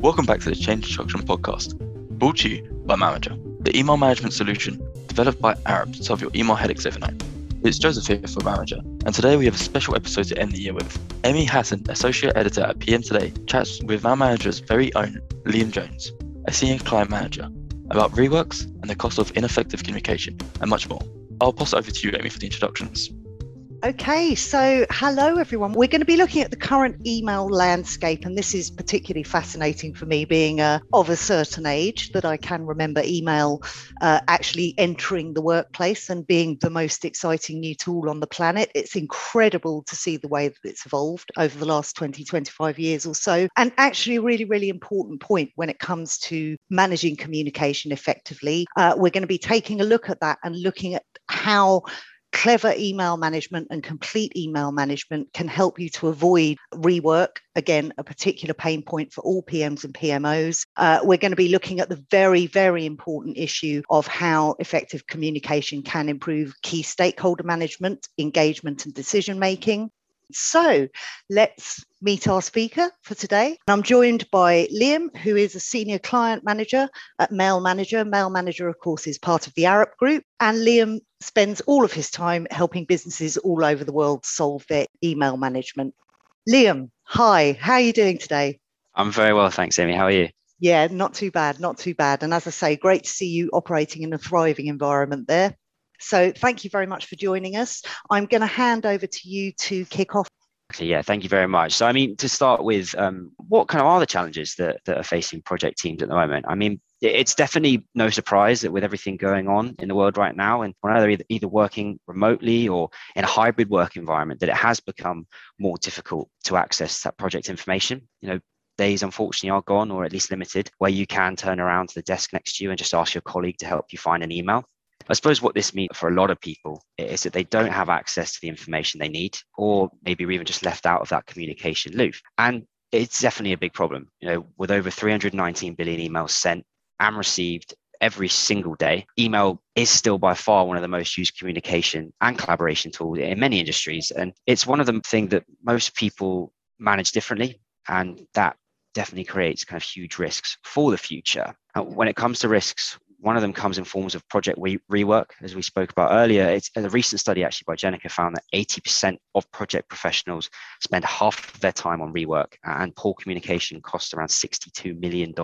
Welcome back to the Change Instruction podcast, brought to you by Manager, the email management solution developed by Arup to solve your email headaches overnight. It's Joseph here for Manager, and today we have a special episode to end the year with. Amy Hatton, Associate Editor at PM Today, chats with Mail Manager's very own Liam Jones, a Senior Client Manager, about reworks and the cost of ineffective communication, and much more. I'll pass it over to you, Amy, for the introductions. Okay, so hello everyone. We're going to be looking at the current email landscape, and this is particularly fascinating for me, being uh, of a certain age that I can remember email uh, actually entering the workplace and being the most exciting new tool on the planet. It's incredible to see the way that it's evolved over the last 20, 25 years or so, and actually a really, really important point when it comes to managing communication effectively. Uh, we're going to be taking a look at that and looking at how clever email management and complete email management can help you to avoid rework. Again, a particular pain point for all PMs and PMOs. Uh, we're going to be looking at the very, very important issue of how effective communication can improve key stakeholder management, engagement, and decision making. So let's meet our speaker for today. I'm joined by Liam, who is a senior client manager at Mail Manager. Mail Manager, of course, is part of the Arup group. And Liam spends all of his time helping businesses all over the world solve their email management. Liam, hi, how are you doing today? I'm very well, thanks, Amy. How are you? Yeah, not too bad, not too bad. And as I say, great to see you operating in a thriving environment there. So thank you very much for joining us. I'm going to hand over to you to kick off. Okay, yeah, thank you very much. So, I mean, to start with, um, what kind of are the challenges that, that are facing project teams at the moment? I mean, it's definitely no surprise that with everything going on in the world right now, and when either either working remotely or in a hybrid work environment, that it has become more difficult to access that project information. You know, days unfortunately are gone or at least limited where you can turn around to the desk next to you and just ask your colleague to help you find an email I suppose what this means for a lot of people is that they don't have access to the information they need, or maybe we're even just left out of that communication loop. And it's definitely a big problem. You know, with over 319 billion emails sent and received every single day, email is still by far one of the most used communication and collaboration tools in many industries. And it's one of the things that most people manage differently. And that definitely creates kind of huge risks for the future. when it comes to risks, one of them comes in forms of project re- rework, as we spoke about earlier. It's a recent study actually by Jenica found that 80% of project professionals spend half of their time on rework, and poor communication costs around $62 million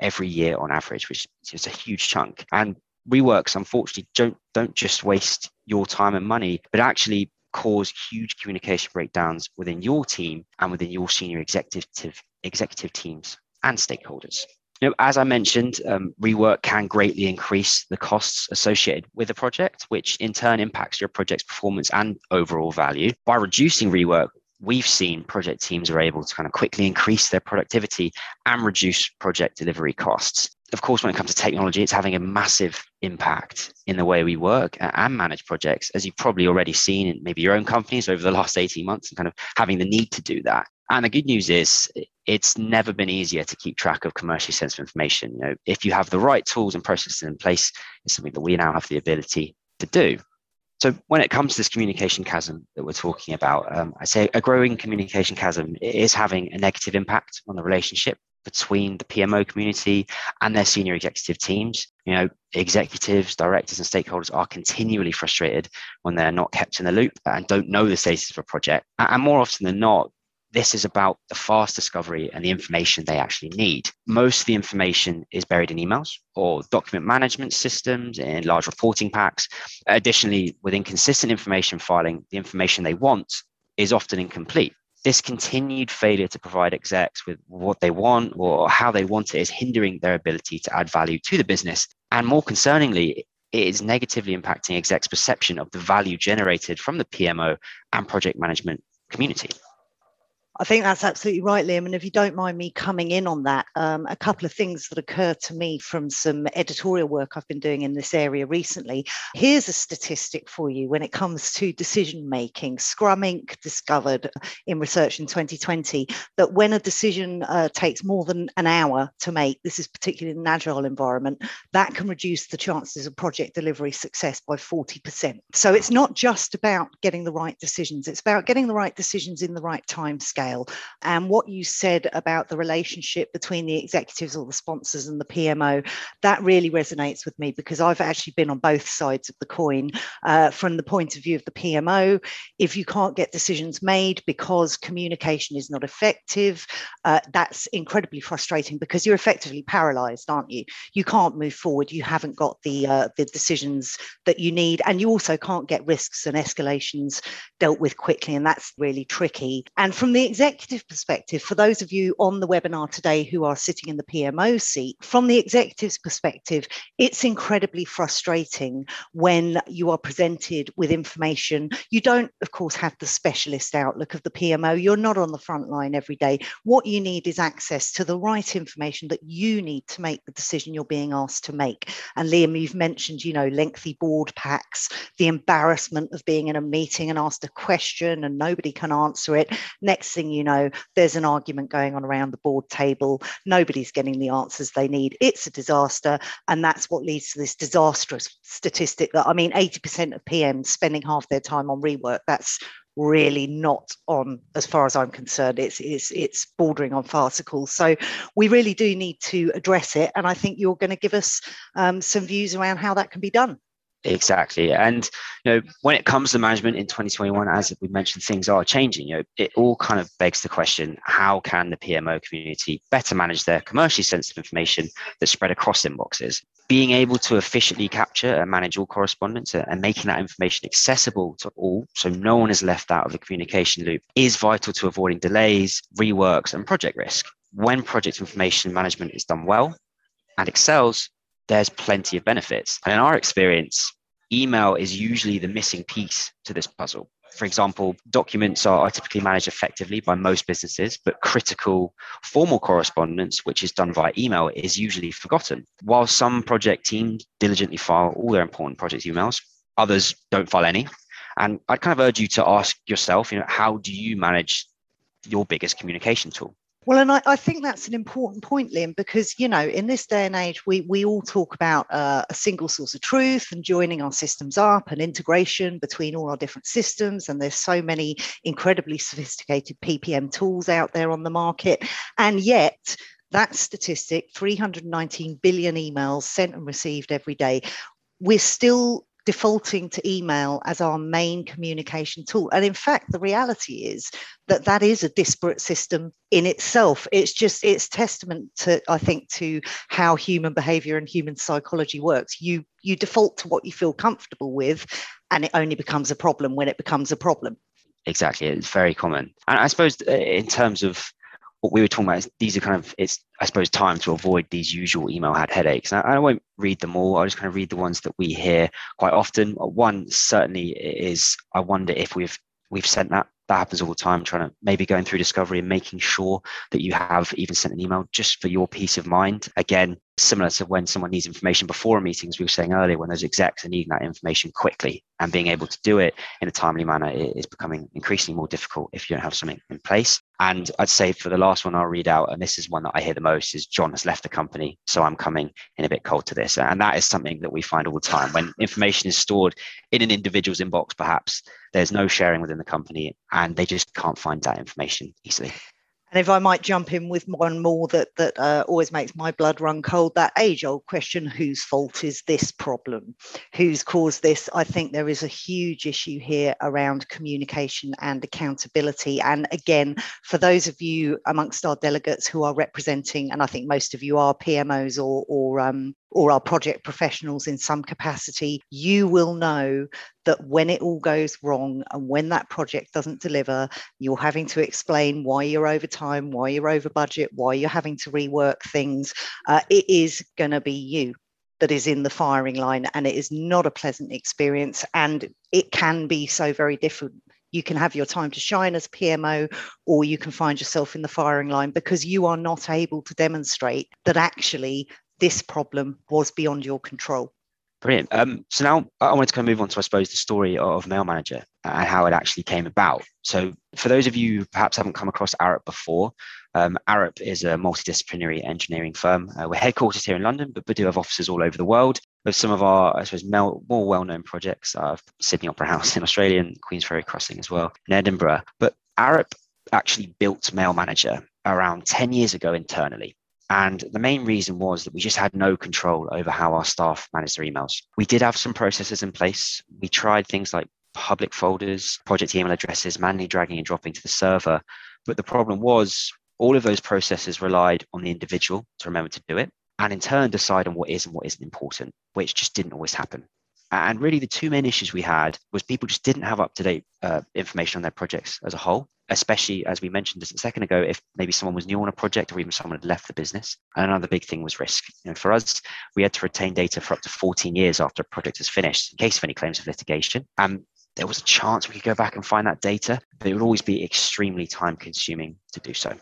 every year on average, which is a huge chunk. And reworks, unfortunately, don't don't just waste your time and money, but actually cause huge communication breakdowns within your team and within your senior executive executive teams and stakeholders. You know, as I mentioned, um, rework can greatly increase the costs associated with a project, which in turn impacts your project's performance and overall value. By reducing rework, we've seen project teams are able to kind of quickly increase their productivity and reduce project delivery costs. Of course, when it comes to technology, it's having a massive impact in the way we work and manage projects, as you've probably already seen in maybe your own companies over the last 18 months and kind of having the need to do that. And the good news is it's never been easier to keep track of commercially sensitive information. You know, if you have the right tools and processes in place, it's something that we now have the ability to do. So when it comes to this communication chasm that we're talking about, um, I say a growing communication chasm is having a negative impact on the relationship between the PMO community and their senior executive teams. You know, executives, directors, and stakeholders are continually frustrated when they're not kept in the loop and don't know the status of a project. And more often than not, this is about the fast discovery and the information they actually need. Most of the information is buried in emails or document management systems in large reporting packs. Additionally, with inconsistent information filing, the information they want is often incomplete. This continued failure to provide execs with what they want or how they want it is hindering their ability to add value to the business. And more concerningly, it is negatively impacting execs' perception of the value generated from the PMO and project management community. I think that's absolutely right, Liam. And if you don't mind me coming in on that, um, a couple of things that occur to me from some editorial work I've been doing in this area recently. Here's a statistic for you when it comes to decision making. Scrum Inc. discovered in research in 2020 that when a decision uh, takes more than an hour to make, this is particularly in an agile environment, that can reduce the chances of project delivery success by 40%. So it's not just about getting the right decisions, it's about getting the right decisions in the right time scale And what you said about the relationship between the executives or the sponsors and the PMO, that really resonates with me because I've actually been on both sides of the coin. Uh, from the point of view of the PMO, if you can't get decisions made because communication is not effective, uh, that's incredibly frustrating because you're effectively paralyzed, aren't you? You can't move forward. You haven't got the uh, the decisions that you need, and you also can't get risks and escalations dealt with quickly, and that's really tricky. And from the executive perspective, for those of you on the webinar today who are sitting in the PMO seat, from the executive's perspective, it's incredibly frustrating when you are presented with information. You don't, of course, have the specialist outlook of the PMO. You're not on the front line every day. What you need is access to the right information that you need to make the decision you're being asked to make. And Liam, you've mentioned, you know, lengthy board packs, the embarrassment of being in a meeting and asked a question and nobody can answer it. Next thing you know, there's an argument going on around the board table. Nobody's getting the answers they need. It's a disaster. And that's what leads to this disastrous statistic that I mean, 80% of PMs spending half their time on rework. That's really not on as far as i'm concerned it's it's it's bordering on farcical so we really do need to address it and i think you're going to give us um, some views around how that can be done Exactly. And you know, when it comes to management in 2021, as we mentioned, things are changing. You know, it all kind of begs the question, how can the PMO community better manage their commercially sensitive information that's spread across inboxes? Being able to efficiently capture and manage all correspondence and making that information accessible to all, so no one is left out of the communication loop, is vital to avoiding delays, reworks, and project risk. When project information management is done well and excels, there's plenty of benefits. And in our experience, email is usually the missing piece to this puzzle. For example, documents are, typically managed effectively by most businesses, but critical formal correspondence, which is done via email, is usually forgotten. While some project teams diligently file all their important project emails, others don't file any. And I'd kind of urge you to ask yourself, you know, how do you manage your biggest communication tool? Well, and I, I, think that's an important point, Liam, because you know, in this day and age, we we all talk about uh, a single source of truth and joining our systems up and integration between all our different systems. And there's so many incredibly sophisticated PPM tools out there on the market, and yet that statistic 319 billion emails sent and received every day we're still defaulting to email as our main communication tool. And in fact, the reality is that that is a disparate system in itself. It's just, it's testament to, I think, to how human behavior and human psychology works. You, you default to what you feel comfortable with, and it only becomes a problem when it becomes a problem. Exactly. It's very common. And I suppose uh, in terms of what we were talking about is these are kind of it's I suppose time to avoid these usual email had headaches. I, I won't read them all. I'll just kind of read the ones that we hear quite often. One certainly is I wonder if we've we've sent that that happens all the time trying to maybe going through discovery and making sure that you have even sent an email just for your peace of mind again similar to when someone needs information before a meeting as we were saying earlier when those execs are needing that information quickly and being able to do it in a timely manner is becoming increasingly more difficult if you don't have something in place. And i'd say for the last one i'll read out and this is one that i hear the most is john has left the company so i'm coming in a bit cold to this. And that is something that we find all the time. When information is stored in an individual's inbox perhaps there's no sharing within the company and they just can't find that information easily. And if I might jump in with one more that that uh, always makes my blood run cold, that age-old question: Whose fault is this problem? Who's caused this? I think there is a huge issue here around communication and accountability. And again, for those of you amongst our delegates who are representing, and I think most of you are PMOs or or um, or our project professionals in some capacity, you will know that when it all goes wrong and when that project doesn't deliver, you're having to explain why you're over time, why you're over budget, why you're having to rework things. Uh, it is going to be you that is in the firing line and it is not a pleasant experience and it can be so very different you can have your time to shine as PMO, or you can find yourself in the firing line because you are not able to demonstrate that actually this problem was beyond your control. Brilliant. Um, so now I wanted to kind of move on to, I suppose, the story of Mail Manager and how it actually came about. So, for those of you who perhaps haven't come across Arup before, um, Arup is a multidisciplinary engineering firm. Uh, we're headquartered here in London, but we do have offices all over the world. With some of our, I suppose, more well-known projects, uh, Sydney Opera House in Australia and Queensferry Crossing as well in Edinburgh. But Arup actually built Mail Manager around 10 years ago internally. And the main reason was that we just had no control over how our staff managed their emails. We did have some processes in place. We tried things like public folders, project email addresses, manually dragging and dropping to the server. But the problem was all of those processes relied on the individual to remember to do it and in turn decide on what is and what isn't important, which just didn't always happen. And really, the two main issues we had was people just didn't have up to date uh, information on their projects as a whole, especially as we mentioned just a second ago, if maybe someone was new on a project or even someone had left the business. And another big thing was risk. You know, for us, we had to retain data for up to 14 years after a project is finished in case of any claims of litigation. And there was a chance we could go back and find that data, but it would always be extremely time consuming to do so.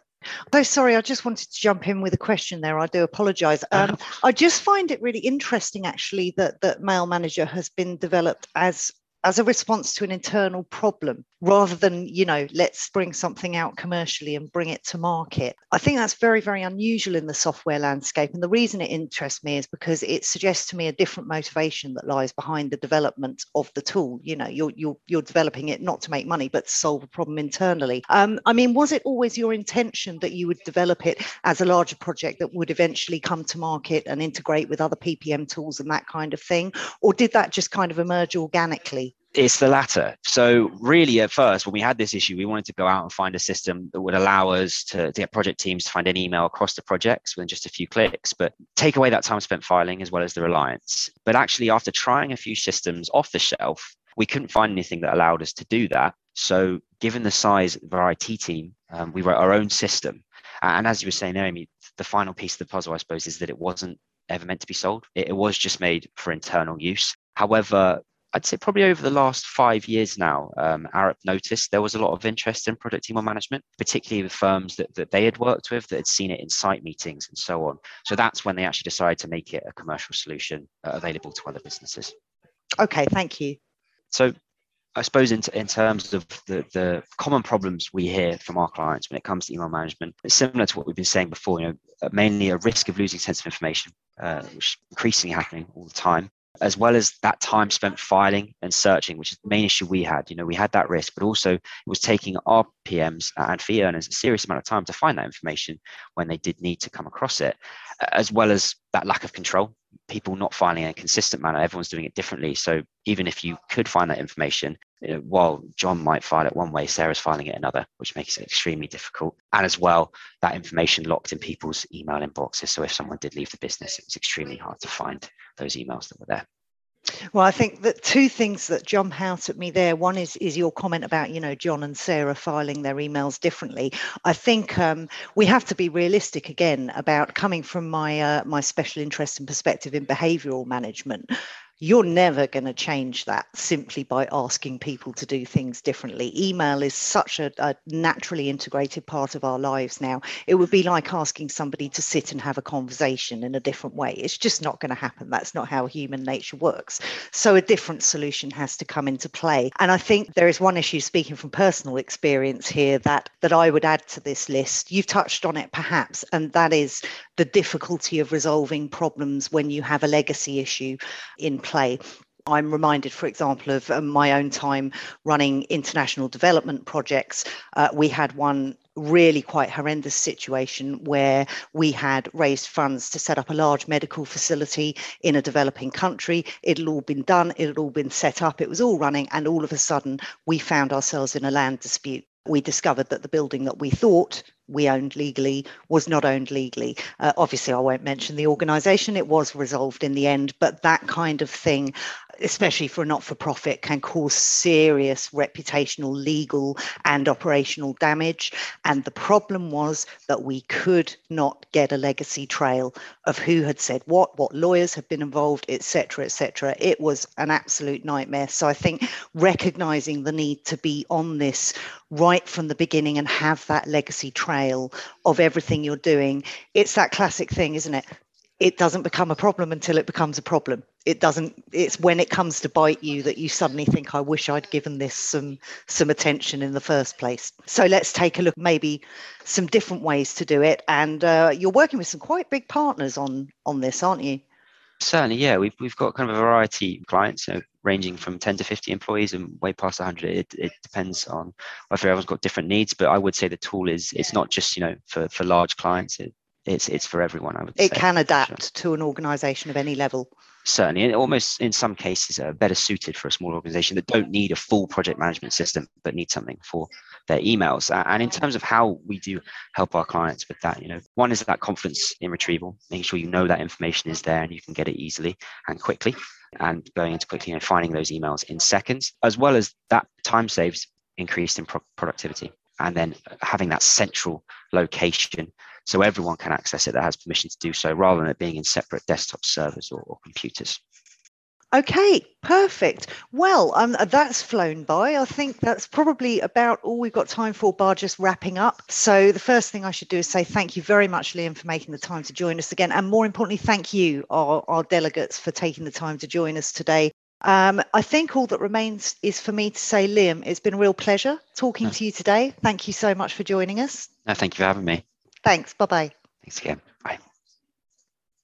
Oh, sorry, I just wanted to jump in with a question there. I do apologize. Um, I just find it really interesting, actually, that, that Mail Manager has been developed as as a response to an internal problem rather than you know let's bring something out commercially and bring it to market. I think that's very very unusual in the software landscape. And the reason it interests me is because it suggests to me a different motivation that lies behind the development of the tool. You know you're you're, you're developing it not to make money but to solve a problem internally. Um, i mean was it always your intention that you would develop it as a larger project that would eventually come to market and integrate with other ppm tools and that kind of thing? Or did that just kind of emerge organically it's the latter. So, really, at first, when we had this issue, we wanted to go out and find a system that would allow us to, to, get project teams to find an email across the projects within just a few clicks, but take away that time spent filing as well as the reliance. But actually, after trying a few systems off the shelf, we couldn't find anything that allowed us to do that. So, given the size of our IT team, um, we wrote our own system. And as you were saying, Amy, the final piece of the puzzle, I suppose, is that it wasn't ever meant to be sold. It, it was just made for internal use. However, I'd say probably over the last five years now, um, Arup noticed there was a lot of interest in product email management, particularly with firms that, that they had worked with that had seen it in site meetings and so on. So that's when they actually decided to make it a commercial solution uh, available to other businesses. Okay, thank you. So I suppose in, in terms of the, the common problems we hear from our clients when it comes to email management, it's similar to what we've been saying before, you know, mainly a risk of losing sensitive information, uh, which is increasingly happening all the time as well as that time spent filing and searching, which is the main issue we had. You know, we had that risk, but also it was taking our PMs and fee earners a serious amount of time to find that information when they did need to come across it, as well as that lack of control. People not filing in a consistent manner, everyone's doing it differently. So even if you could find that information, you know, while John might file it one way, Sarah's filing it another, which makes it extremely difficult. And as well, that information locked in people's email inboxes. So if someone did leave the business, it was extremely hard to find those emails that were there. Well, I think that two things that jump out at me there. One is is your comment about you know John and Sarah filing their emails differently. I think um, we have to be realistic again about coming from my uh, my special interest and perspective in behavioural management you're never going to change that simply by asking people to do things differently. Email is such a, a, naturally integrated part of our lives now. It would be like asking somebody to sit and have a conversation in a different way. It's just not going to happen. That's not how human nature works. So a different solution has to come into play. And I think there is one issue, speaking from personal experience here, that that I would add to this list. You've touched on it perhaps, and that is the difficulty of resolving problems when you have a legacy issue in play. I'm reminded, for example, of um, my own time running international development projects. Uh, we had one really quite horrendous situation where we had raised funds to set up a large medical facility in a developing country. It had all been done, it had all been set up, it was all running, and all of a sudden we found ourselves in a land dispute we discovered that the building that we thought we owned legally was not owned legally. Uh, obviously, I won't mention the organisation, it was resolved in the end, but that kind of thing especially for a not for profit, can cause serious reputational, legal, and operational damage. And the problem was that we could not get a legacy trail of who had said what, what lawyers had been involved, etc., etc. It was an absolute nightmare. So I think recognizing the need to be on this right from the beginning and have that legacy trail of everything you're doing, it's that classic thing, isn't it? It doesn't become a problem until it becomes a problem. It doesn't it's when it comes to bite you that you suddenly think i wish i'd given this some some attention in the first place. So let's take a look maybe some different ways to do it. And uh, you're working with some quite big partners on on this aren't you? Certainly yeah. We've, we've got kind of a variety of clients you know, ranging from 10 to 50 employees and way past 100. It, it depends on whether everyone's got different needs, but I would say the tool is it's not just you know for for large clients. It, it's it's for everyone. I would. It say, can adapt sure. to an organisation of any level. Certainly, and almost in some cases, are better suited for a small organisation that don't need a full project management system, but need something for their emails. And in terms of how we do help our clients with that, you know, one is that confidence in retrieval, making sure you know that information is there and you can get it easily and quickly, and going into quickly and finding those emails in seconds, as well as that time saves increased in pro- productivity and then having that central location so everyone can access it that has permission to do so rather than it being in separate desktop servers or, or computers. Okay, perfect. Well, um, that's flown by. I think that's probably about all we've got time for, bar just wrapping up. So, the first thing I should do is say thank you very much, Liam, for making the time to join us again. And more importantly, thank you, our, our delegates, for taking the time to join us today. Um, I think all that remains is for me to say, Liam, it's been a real pleasure talking no. to you today. Thank you so much for joining us. No, thank you for having me. Thanks. Bye bye. Thanks again. Bye.